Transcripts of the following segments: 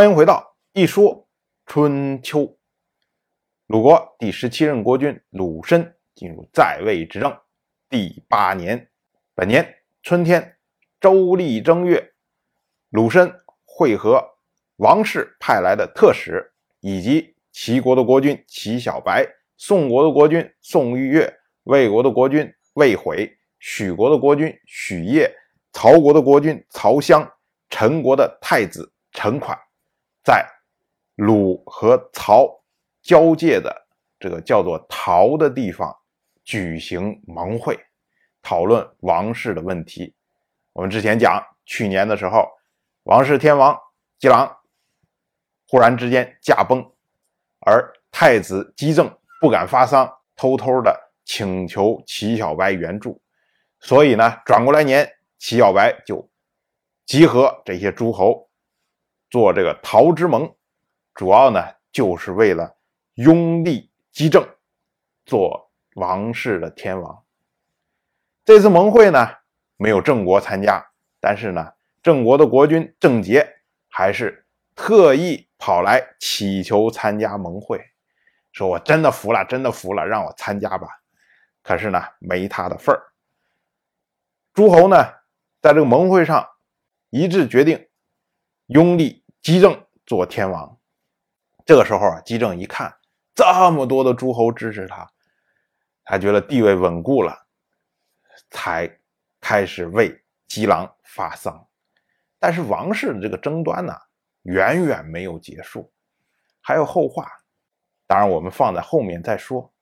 欢迎回到一说春秋。鲁国第十七任国君鲁申进入在位执政第八年，本年春天，周历正月，鲁申会合王室派来的特使，以及齐国的国君齐小白、宋国的国君宋玉月、魏国的国君魏悔、许国的国君许业、曹国的国君曹襄、陈国的太子陈款。在鲁和曹交界的这个叫做陶的地方举行盟会，讨论王室的问题。我们之前讲，去年的时候，王室天王姬郎忽然之间驾崩，而太子姬政不敢发丧，偷偷的请求齐小白援助。所以呢，转过来年，齐小白就集合这些诸侯。做这个陶之盟，主要呢就是为了拥立姬政做王室的天王。这次盟会呢没有郑国参加，但是呢郑国的国君郑杰还是特意跑来祈求参加盟会，说我真的服了，真的服了，让我参加吧。可是呢没他的份儿。诸侯呢在这个盟会上一致决定拥立。姬政做天王，这个时候啊，姬政一看这么多的诸侯支持他，他觉得地位稳固了，才开始为姬狼发丧。但是王室的这个争端呢，远远没有结束，还有后话。当然，我们放在后面再说。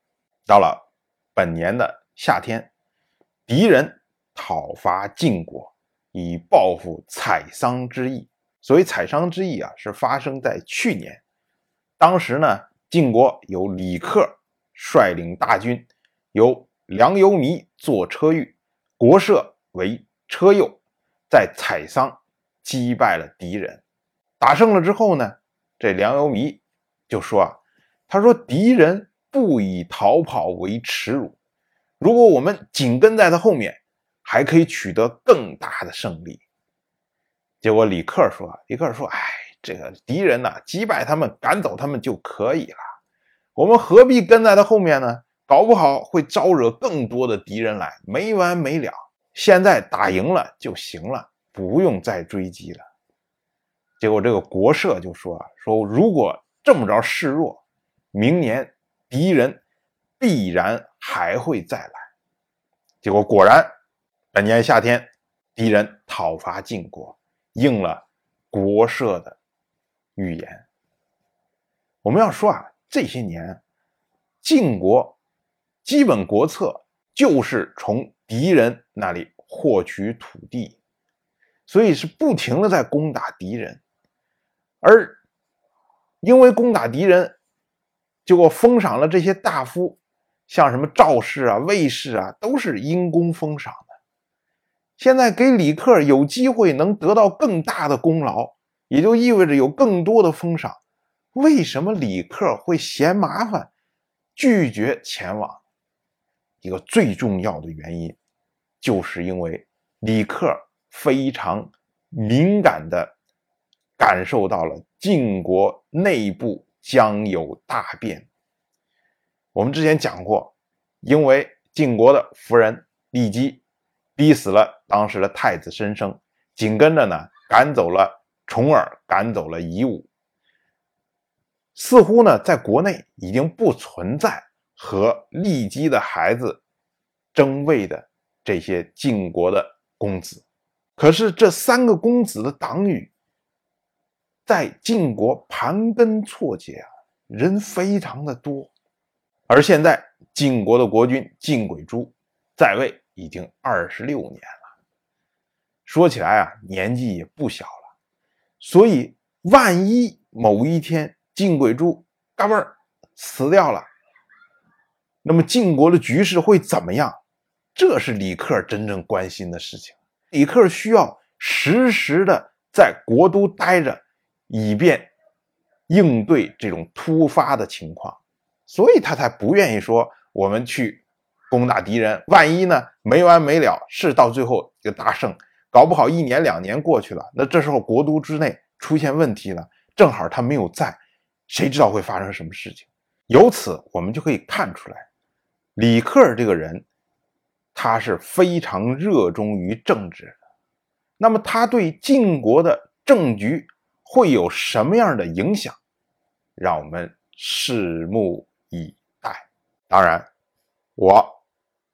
到了本年的夏天，敌人讨伐晋国，以报复采桑之意。所谓采桑之役啊，是发生在去年。当时呢，晋国由李克率领大军，由梁由弥坐车御，国社为车右，在采桑击败了敌人。打胜了之后呢，这梁由弥就说啊：“他说敌人不以逃跑为耻辱，如果我们紧跟在他后面，还可以取得更大的胜利。”结果李克说：“李克说，哎，这个敌人呢，击败他们，赶走他们就可以了。我们何必跟在他后面呢？搞不好会招惹更多的敌人来，没完没了。现在打赢了就行了，不用再追击了。”结果这个国社就说：“啊说如果这么着示弱，明年敌人必然还会再来。”结果果然，本年夏天，敌人讨伐晋国。应了国社的预言。我们要说啊，这些年晋国基本国策就是从敌人那里获取土地，所以是不停的在攻打敌人。而因为攻打敌人，结果封赏了这些大夫，像什么赵氏啊、魏氏啊，都是因功封赏。现在给李克有机会能得到更大的功劳，也就意味着有更多的封赏。为什么李克会嫌麻烦，拒绝前往？一个最重要的原因，就是因为李克非常敏感的感受到了晋国内部将有大变。我们之前讲过，因为晋国的夫人骊姬。逼死了当时的太子申生，紧跟着呢赶走了重耳，赶走了夷吾。似乎呢在国内已经不存在和骊姬的孩子争位的这些晋国的公子。可是这三个公子的党羽在晋国盘根错节啊，人非常的多。而现在晋国的国君晋轨珠在位。已经二十六年了，说起来啊，年纪也不小了。所以，万一某一天晋轨珠嘎嘣儿死掉了，那么晋国的局势会怎么样？这是李克真正关心的事情。李克需要时时的在国都待着，以便应对这种突发的情况，所以他才不愿意说我们去。攻打敌人，万一呢没完没了，是到最后一个大胜，搞不好一年两年过去了，那这时候国都之内出现问题了，正好他没有在，谁知道会发生什么事情？由此我们就可以看出来，李克这个人，他是非常热衷于政治的。那么他对晋国的政局会有什么样的影响？让我们拭目以待。当然，我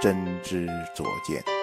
真知灼见。